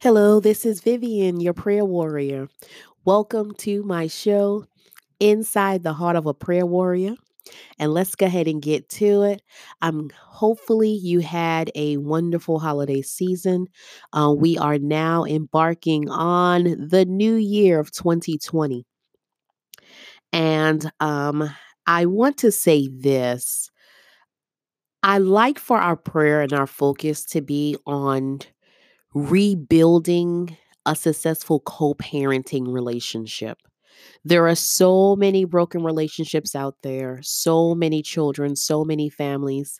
Hello, this is Vivian, your prayer warrior. Welcome to my show, Inside the Heart of a Prayer Warrior. And let's go ahead and get to it. Um, hopefully, you had a wonderful holiday season. Uh, we are now embarking on the new year of 2020. And um, I want to say this I like for our prayer and our focus to be on rebuilding a successful co parenting relationship. There are so many broken relationships out there, so many children, so many families.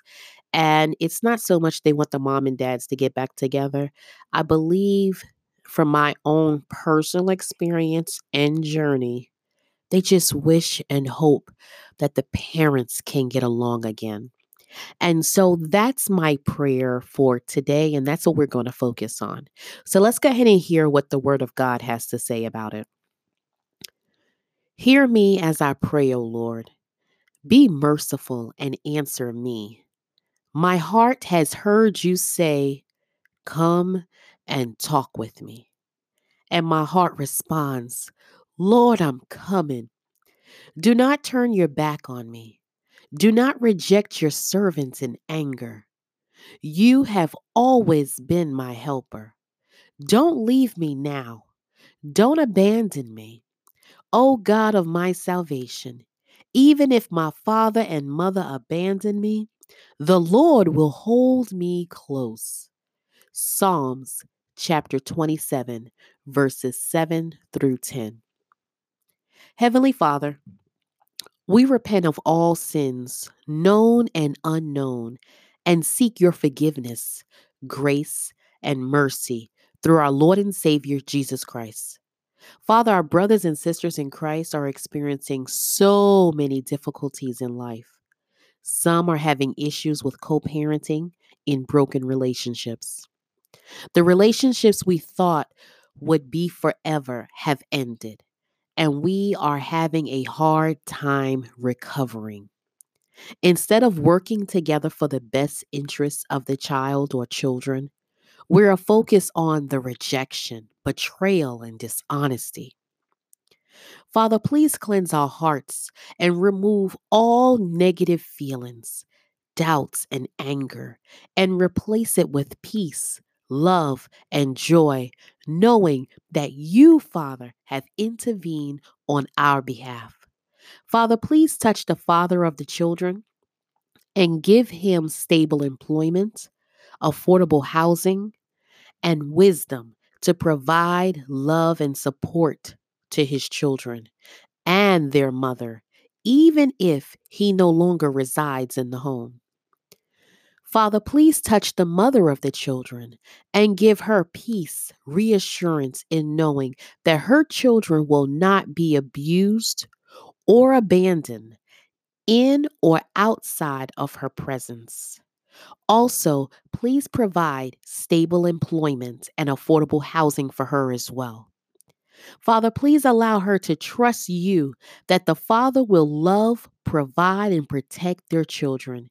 And it's not so much they want the mom and dads to get back together. I believe from my own personal experience and journey, they just wish and hope that the parents can get along again. And so that's my prayer for today, and that's what we're going to focus on. So let's go ahead and hear what the Word of God has to say about it. Hear me as I pray, O Lord. Be merciful and answer me. My heart has heard you say, Come and talk with me. And my heart responds, Lord, I'm coming. Do not turn your back on me. Do not reject your servants in anger. You have always been my helper. Don't leave me now. Don't abandon me. O God of my salvation, even if my father and mother abandon me, the Lord will hold me close. Psalms chapter 27, verses 7 through 10. Heavenly Father, we repent of all sins, known and unknown, and seek your forgiveness, grace, and mercy through our Lord and Savior Jesus Christ. Father, our brothers and sisters in Christ are experiencing so many difficulties in life. Some are having issues with co parenting in broken relationships. The relationships we thought would be forever have ended and we are having a hard time recovering. Instead of working together for the best interests of the child or children, we are focused on the rejection, betrayal, and dishonesty. Father, please cleanse our hearts and remove all negative feelings, doubts, and anger, and replace it with peace, love, and joy, knowing that you, Father, have intervened on our behalf. Father, please touch the father of the children and give him stable employment, affordable housing, and wisdom to provide love and support to his children and their mother, even if he no longer resides in the home. Father, please touch the mother of the children and give her peace, reassurance in knowing that her children will not be abused or abandoned in or outside of her presence. Also, please provide stable employment and affordable housing for her as well. Father, please allow her to trust you that the Father will love, provide, and protect their children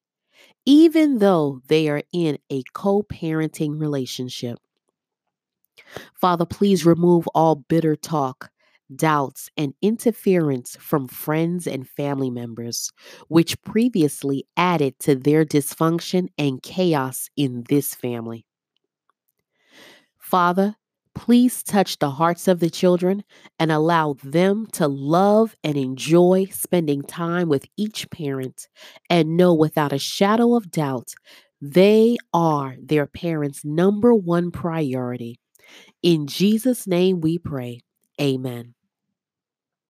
even though they are in a co parenting relationship. Father, please remove all bitter talk, doubts, and interference from friends and family members, which previously added to their dysfunction and chaos in this family. Father, Please touch the hearts of the children and allow them to love and enjoy spending time with each parent and know without a shadow of doubt they are their parents' number one priority. In Jesus' name we pray. Amen.